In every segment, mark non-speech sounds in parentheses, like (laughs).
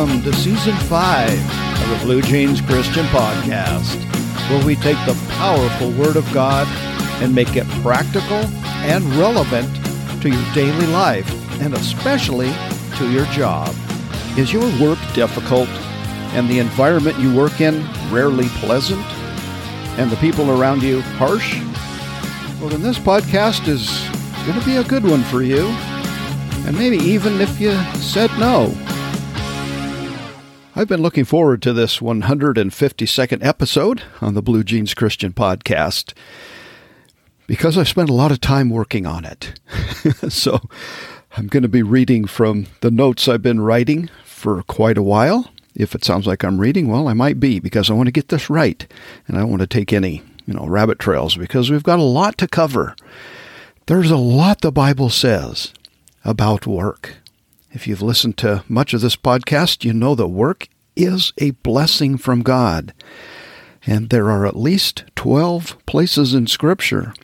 Welcome to season five of the Blue Jeans Christian Podcast, where we take the powerful Word of God and make it practical and relevant to your daily life and especially to your job. Is your work difficult and the environment you work in rarely pleasant and the people around you harsh? Well, then this podcast is going to be a good one for you. And maybe even if you said no. I've been looking forward to this 152nd episode on the Blue Jeans Christian podcast because I spent a lot of time working on it. (laughs) so I'm going to be reading from the notes I've been writing for quite a while. If it sounds like I'm reading, well, I might be because I want to get this right and I don't want to take any, you know, rabbit trails because we've got a lot to cover. There's a lot the Bible says about work. If you've listened to much of this podcast, you know that work is a blessing from God. And there are at least 12 places in Scripture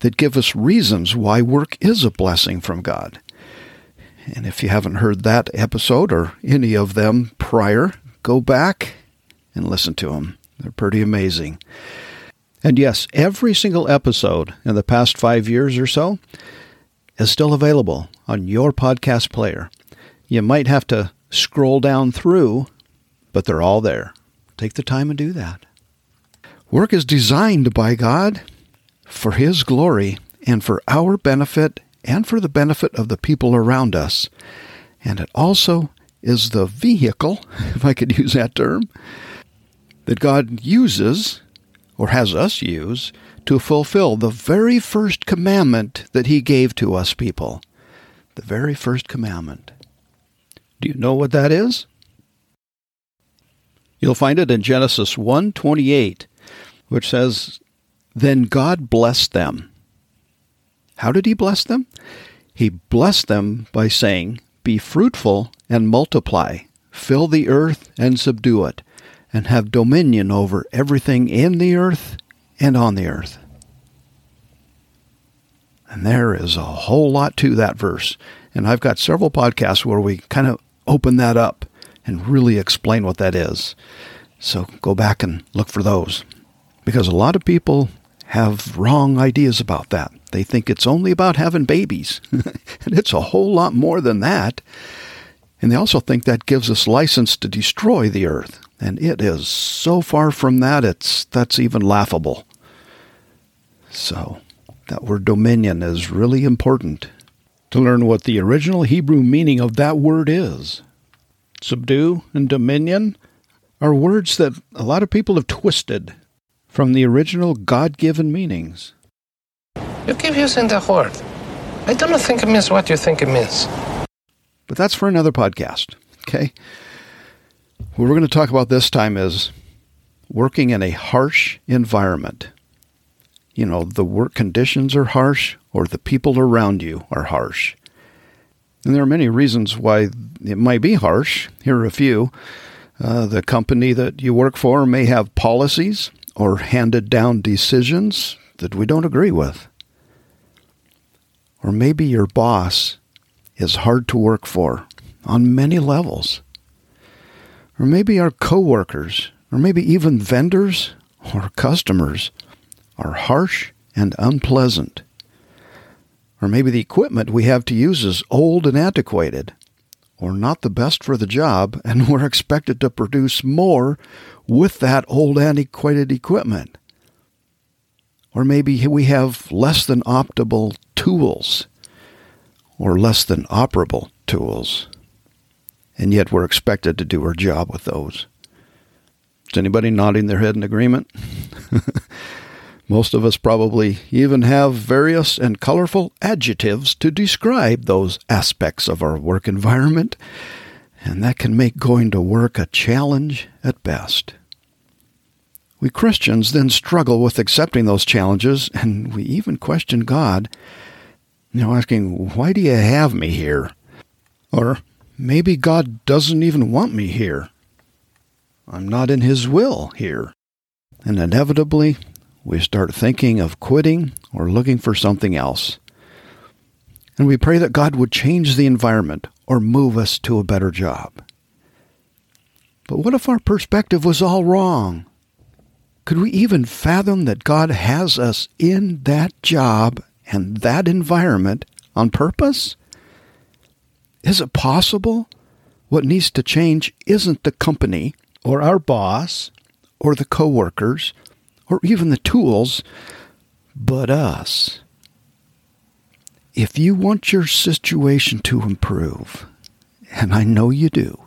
that give us reasons why work is a blessing from God. And if you haven't heard that episode or any of them prior, go back and listen to them. They're pretty amazing. And yes, every single episode in the past five years or so is still available on your podcast player. You might have to scroll down through, but they're all there. Take the time and do that. Work is designed by God for His glory and for our benefit and for the benefit of the people around us. And it also is the vehicle, (laughs) if I could use that term, that God uses or has us use to fulfill the very first commandment that He gave to us people. The very first commandment. Do you know what that is? You'll find it in Genesis 1:28, which says, "Then God blessed them." How did he bless them? He blessed them by saying, "Be fruitful and multiply, fill the earth and subdue it, and have dominion over everything in the earth and on the earth." And there is a whole lot to that verse. And I've got several podcasts where we kind of open that up and really explain what that is. So go back and look for those. Because a lot of people have wrong ideas about that. They think it's only about having babies. (laughs) and it's a whole lot more than that. And they also think that gives us license to destroy the earth. And it is so far from that, it's that's even laughable. So that word dominion is really important to learn what the original Hebrew meaning of that word is. Subdue and dominion are words that a lot of people have twisted from the original God given meanings. You keep using the word. I don't think it means what you think it means. But that's for another podcast, okay? What we're going to talk about this time is working in a harsh environment. You know, the work conditions are harsh or the people around you are harsh. And there are many reasons why it might be harsh. Here are a few. Uh, the company that you work for may have policies or handed down decisions that we don't agree with. Or maybe your boss is hard to work for on many levels. Or maybe our coworkers, or maybe even vendors or customers are harsh and unpleasant. Or maybe the equipment we have to use is old and antiquated, or not the best for the job, (laughs) and we're expected to produce more with that old antiquated equipment. Or maybe we have less than optimal tools, or less than operable tools, and yet we're expected to do our job with those. Is anybody nodding their head in agreement? (laughs) Most of us probably even have various and colorful adjectives to describe those aspects of our work environment, and that can make going to work a challenge at best. We Christians then struggle with accepting those challenges, and we even question God, you know, asking, Why do you have me here? Or maybe God doesn't even want me here. I'm not in His will here. And inevitably, we start thinking of quitting or looking for something else. And we pray that God would change the environment or move us to a better job. But what if our perspective was all wrong? Could we even fathom that God has us in that job and that environment on purpose? Is it possible? What needs to change isn't the company or our boss or the coworkers or even the tools, but us. If you want your situation to improve, and I know you do,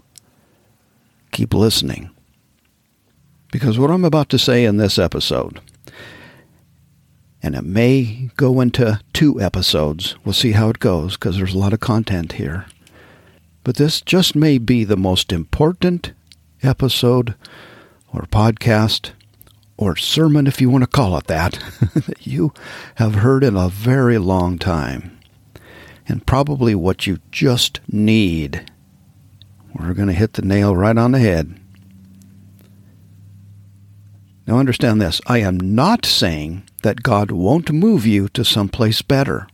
keep listening. Because what I'm about to say in this episode, and it may go into two episodes, we'll see how it goes because there's a lot of content here. But this just may be the most important episode or podcast or sermon, if you want to call it that, (laughs) that you have heard in a very long time. And probably what you just need. We're going to hit the nail right on the head. Now, understand this I am not saying that God won't move you to someplace better.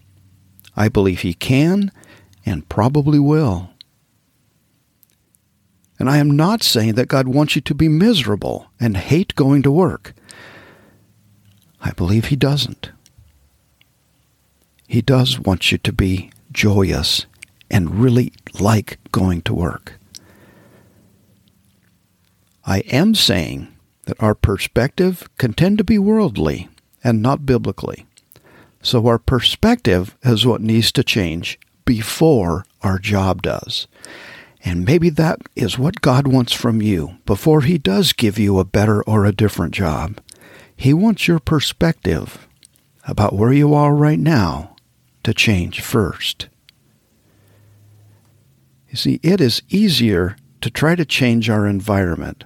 I believe He can and probably will. And I am not saying that God wants you to be miserable and hate going to work. I believe He doesn't. He does want you to be joyous and really like going to work. I am saying that our perspective can tend to be worldly and not biblically. So our perspective is what needs to change before our job does. And maybe that is what God wants from you before He does give you a better or a different job. He wants your perspective about where you are right now to change first. You see, it is easier to try to change our environment,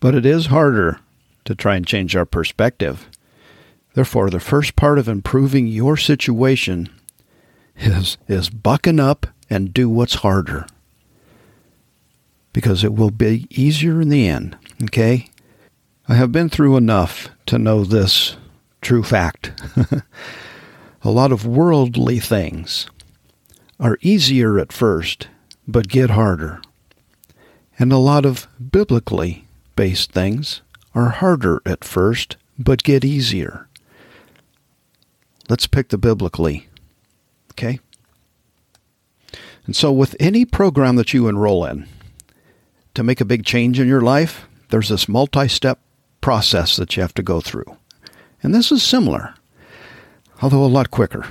but it is harder to try and change our perspective. Therefore, the first part of improving your situation (laughs) is, is bucking up and do what's harder because it will be easier in the end. Okay? I have been through enough to know this true fact. (laughs) a lot of worldly things are easier at first, but get harder. And a lot of biblically based things are harder at first, but get easier. Let's pick the biblically. Okay? And so, with any program that you enroll in, to make a big change in your life, there's this multi step process that you have to go through. And this is similar, although a lot quicker.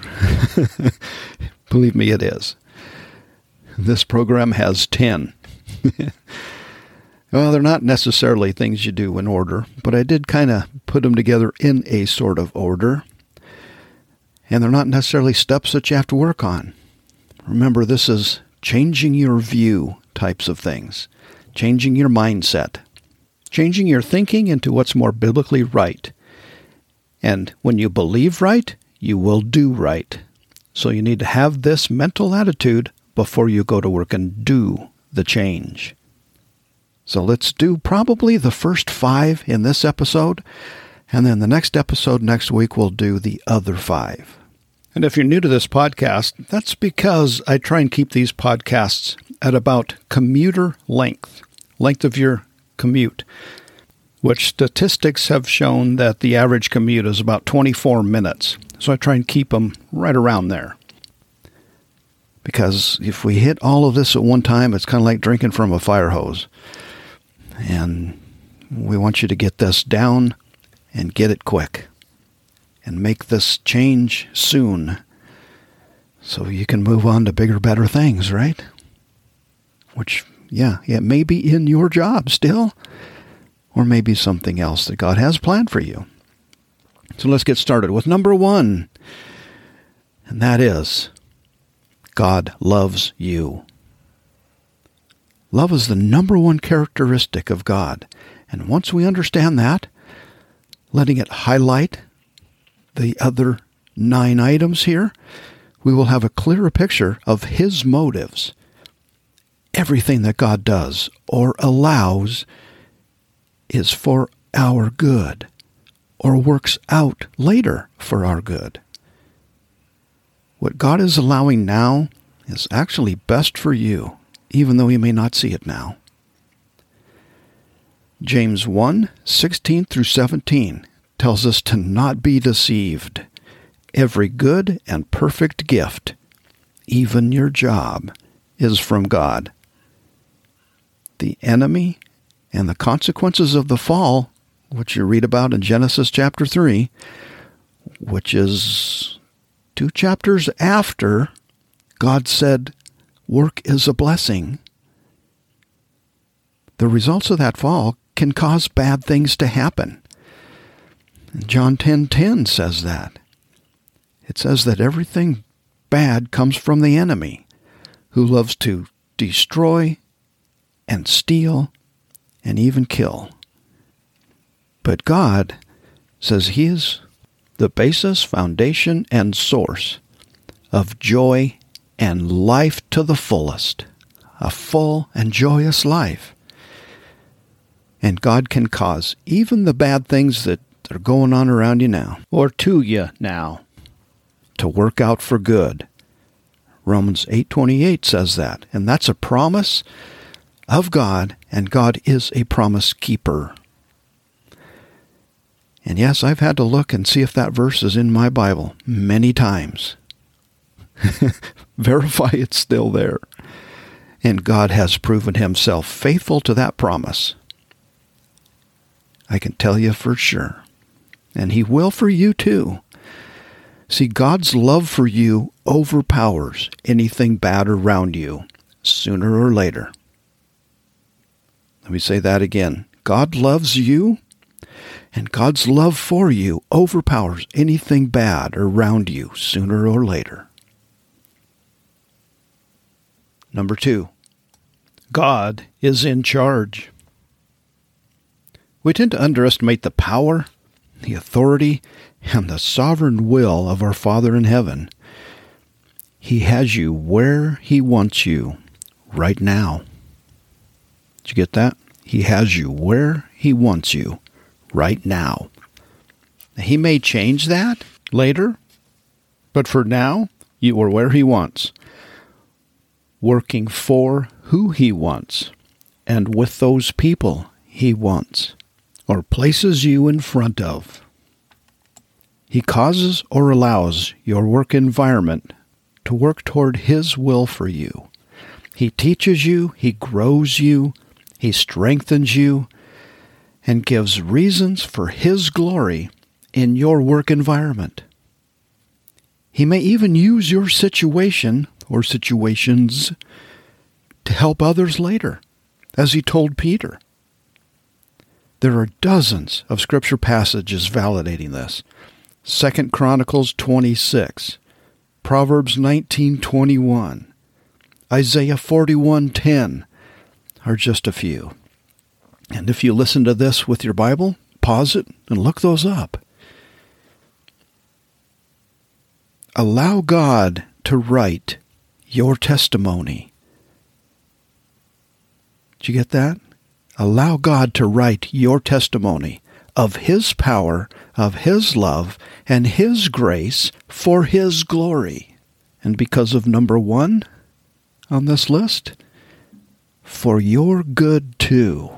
(laughs) Believe me, it is. This program has 10. (laughs) well, they're not necessarily things you do in order, but I did kind of put them together in a sort of order. And they're not necessarily steps that you have to work on. Remember, this is changing your view types of things changing your mindset, changing your thinking into what's more biblically right. And when you believe right, you will do right. So you need to have this mental attitude before you go to work and do the change. So let's do probably the first five in this episode, and then the next episode next week we'll do the other five. And if you're new to this podcast, that's because I try and keep these podcasts at about commuter length, length of your commute, which statistics have shown that the average commute is about 24 minutes. So I try and keep them right around there. Because if we hit all of this at one time, it's kind of like drinking from a fire hose. And we want you to get this down and get it quick and make this change soon so you can move on to bigger, better things, right? Which, yeah, it may be in your job still, or maybe something else that God has planned for you. So let's get started with number one, and that is God loves you. Love is the number one characteristic of God. And once we understand that, letting it highlight the other nine items here, we will have a clearer picture of His motives. Everything that God does or allows is for our good or works out later for our good. What God is allowing now is actually best for you, even though you may not see it now. James 1 16 through 17 tells us to not be deceived. Every good and perfect gift, even your job, is from God. The enemy and the consequences of the fall, which you read about in Genesis chapter 3, which is two chapters after God said, Work is a blessing. The results of that fall can cause bad things to happen. John 10:10 10, 10 says that. It says that everything bad comes from the enemy who loves to destroy and steal and even kill. But God says he is the basis, foundation, and source of joy and life to the fullest, a full and joyous life. And God can cause even the bad things that are going on around you now, or to you now, to work out for good. Romans 8:28 says that, and that's a promise of God, and God is a promise keeper. And yes, I've had to look and see if that verse is in my Bible many times. (laughs) Verify it's still there. And God has proven himself faithful to that promise. I can tell you for sure. And he will for you too. See, God's love for you overpowers anything bad around you sooner or later. Let me say that again. God loves you, and God's love for you overpowers anything bad around you sooner or later. Number two, God is in charge. We tend to underestimate the power, the authority, and the sovereign will of our Father in heaven. He has you where He wants you right now. Did you get that? He has you where He wants you right now. He may change that later, but for now, you are where He wants working for who he wants and with those people he wants or places you in front of. He causes or allows your work environment to work toward his will for you. He teaches you, he grows you, he strengthens you, and gives reasons for his glory in your work environment. He may even use your situation or situations to help others later, as he told Peter. There are dozens of scripture passages validating this. 2 Chronicles 26, Proverbs 19:21, Isaiah 41:10 are just a few. And if you listen to this with your Bible, pause it and look those up. Allow God to write your testimony. Did you get that? Allow God to write your testimony of His power, of His love, and His grace for His glory. And because of number one on this list, for your good too.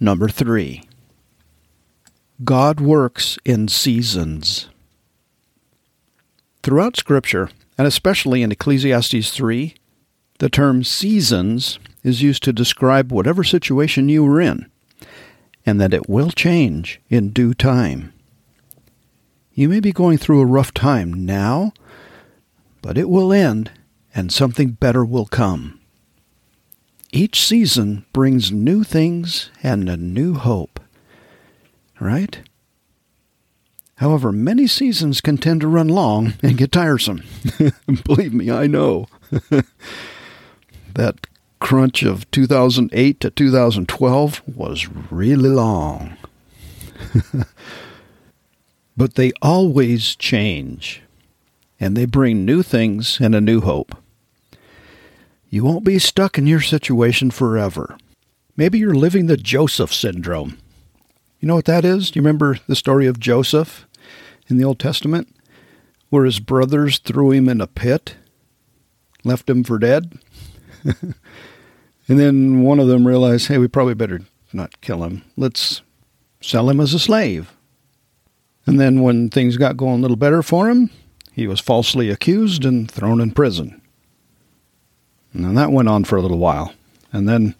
Number three, God works in seasons. Throughout Scripture, and especially in Ecclesiastes 3, the term seasons is used to describe whatever situation you are in, and that it will change in due time. You may be going through a rough time now, but it will end and something better will come. Each season brings new things and a new hope. Right? However, many seasons can tend to run long and get tiresome. (laughs) Believe me, I know. (laughs) that crunch of 2008 to 2012 was really long. (laughs) but they always change, and they bring new things and a new hope. You won't be stuck in your situation forever. Maybe you're living the Joseph syndrome. You know what that is? Do you remember the story of Joseph in the Old Testament, where his brothers threw him in a pit, left him for dead? (laughs) And then one of them realized, hey, we probably better not kill him. Let's sell him as a slave. And then when things got going a little better for him, he was falsely accused and thrown in prison. And that went on for a little while. And then,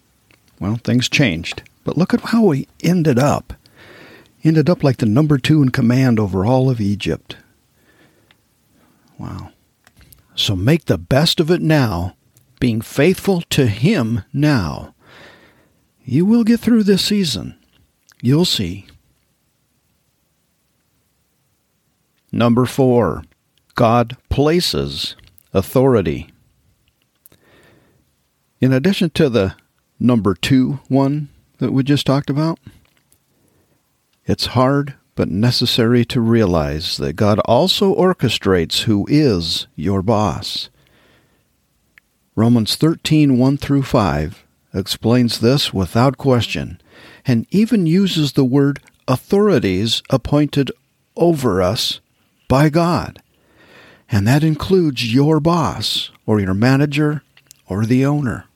well, things changed. But look at how he ended up. Ended up like the number two in command over all of Egypt. Wow. So make the best of it now, being faithful to Him now. You will get through this season. You'll see. Number four, God places authority. In addition to the number two one that we just talked about, it's hard but necessary to realize that God also orchestrates who is your boss. Romans 13 1 through 5 explains this without question and even uses the word authorities appointed over us by God. And that includes your boss or your manager or the owner.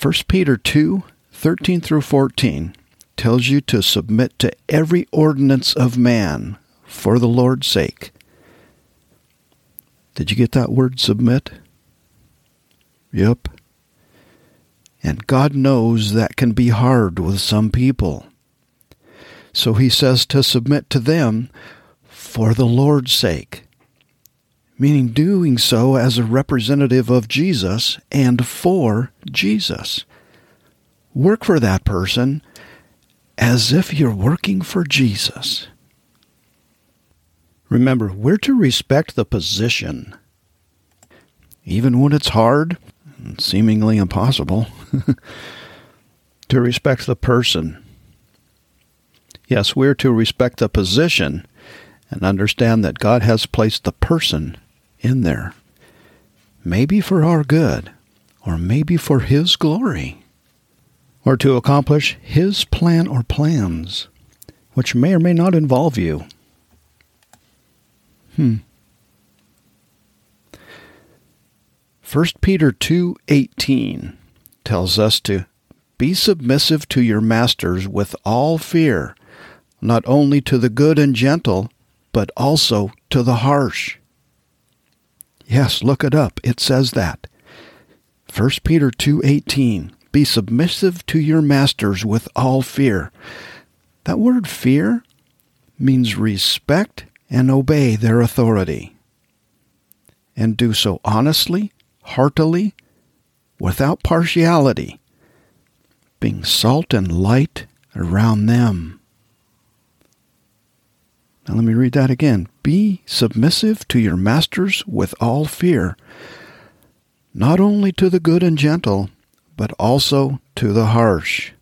1 Peter 2 13 through 14 tells you to submit to every ordinance of man for the Lord's sake. Did you get that word submit? Yep. And God knows that can be hard with some people. So he says to submit to them for the Lord's sake, meaning doing so as a representative of Jesus and for Jesus. Work for that person as if you're working for Jesus. Remember, we're to respect the position, even when it's hard and seemingly impossible, (laughs) to respect the person. Yes, we're to respect the position and understand that God has placed the person in there. Maybe for our good, or maybe for His glory, or to accomplish His plan or plans, which may or may not involve you. Hmm. 1 Peter 2:18 tells us to be submissive to your masters with all fear, not only to the good and gentle, but also to the harsh. Yes, look it up. It says that. 1 Peter 2:18 Be submissive to your masters with all fear. That word fear means respect and obey their authority. And do so honestly, heartily, without partiality, being salt and light around them. Now let me read that again. Be submissive to your masters with all fear, not only to the good and gentle, but also to the harsh.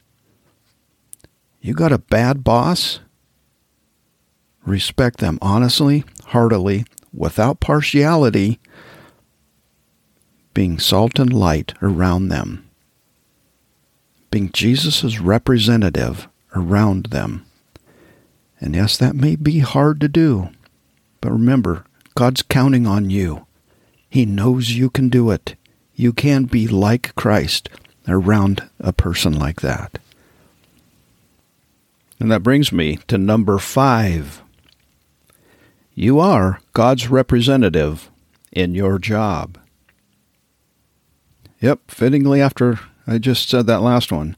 You got a bad boss? Respect them honestly, heartily, without partiality, being salt and light around them, being Jesus' representative around them. And yes, that may be hard to do, but remember, God's counting on you. He knows you can do it. You can be like Christ around a person like that. And that brings me to number five. You are God's representative in your job. Yep, fittingly after I just said that last one,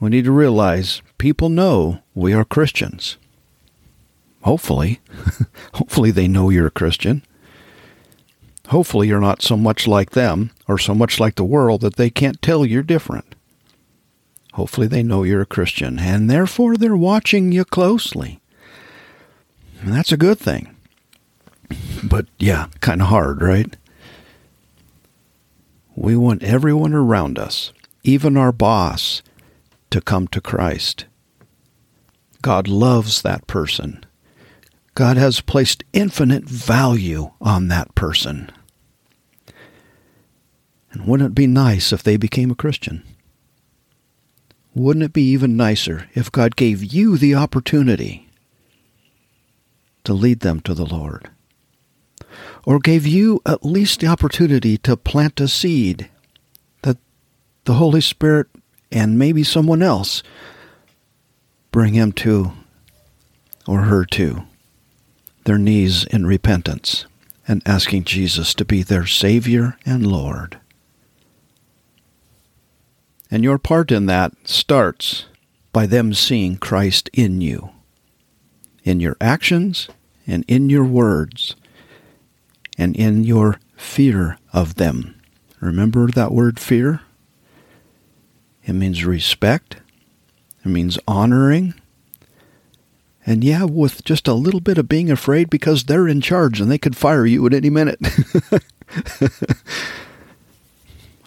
we need to realize people know we are Christians. Hopefully. (laughs) Hopefully they know you're a Christian. Hopefully you're not so much like them or so much like the world that they can't tell you're different. Hopefully they know you're a Christian and therefore they're watching you closely. And that's a good thing. But yeah, kind of hard, right? We want everyone around us, even our boss, to come to Christ. God loves that person. God has placed infinite value on that person. And wouldn't it be nice if they became a Christian? Wouldn't it be even nicer if God gave you the opportunity to lead them to the Lord? or gave you at least the opportunity to plant a seed that the Holy Spirit and maybe someone else bring him to or her to their knees in repentance and asking Jesus to be their Savior and Lord. And your part in that starts by them seeing Christ in you, in your actions and in your words, and in your fear of them. Remember that word fear? It means respect. It means honoring. And yeah, with just a little bit of being afraid because they're in charge and they could fire you at any minute. (laughs)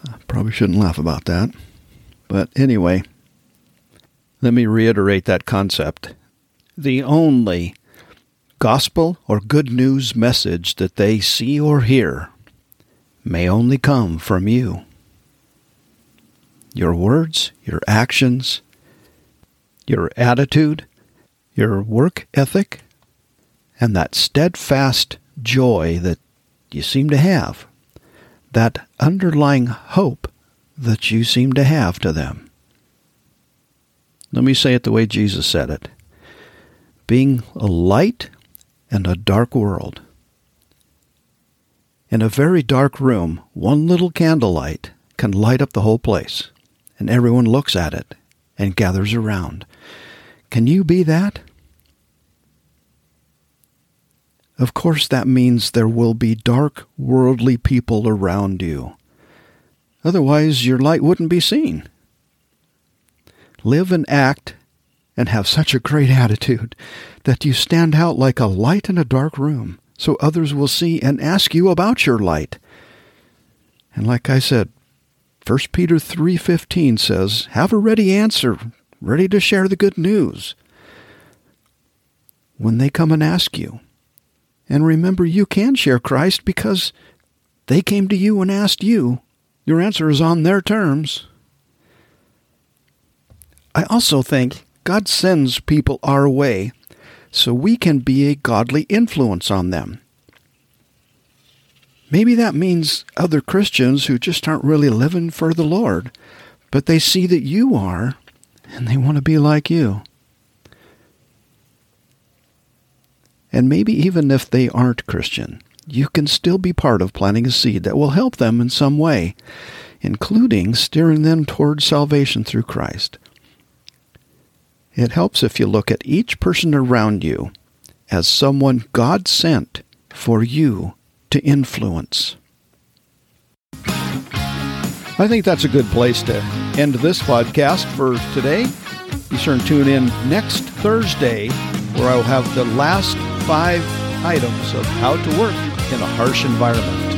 I Probably shouldn't laugh about that. But anyway, let me reiterate that concept. The only gospel or good news message that they see or hear may only come from you. Your words, your actions, your attitude, your work ethic, and that steadfast joy that you seem to have, that underlying hope that you seem to have to them. Let me say it the way Jesus said it being a light in a dark world. In a very dark room, one little candlelight can light up the whole place, and everyone looks at it and gathers around. Can you be that? Of course, that means there will be dark, worldly people around you. Otherwise, your light wouldn't be seen. Live and act and have such a great (laughs) attitude that you stand out like a light in a dark room, so others will see and ask you about your light. And like I said, 1 Peter 3:15 says, "Have a ready answer, ready to share the good news when they come and ask you." And remember, you can share Christ because they came to you and asked you. Your answer is on their terms. I also think God sends people our way so we can be a godly influence on them. Maybe that means other Christians who just aren't really living for the Lord, but they see that you are and they want to be like you. And maybe even if they aren't Christian, you can still be part of planting a seed that will help them in some way, including steering them toward salvation through Christ. It helps if you look at each person around you as someone God sent for you to influence. I think that's a good place to end this podcast for today. Be sure and tune in next Thursday where I will have the last five items of how to work in a harsh environment.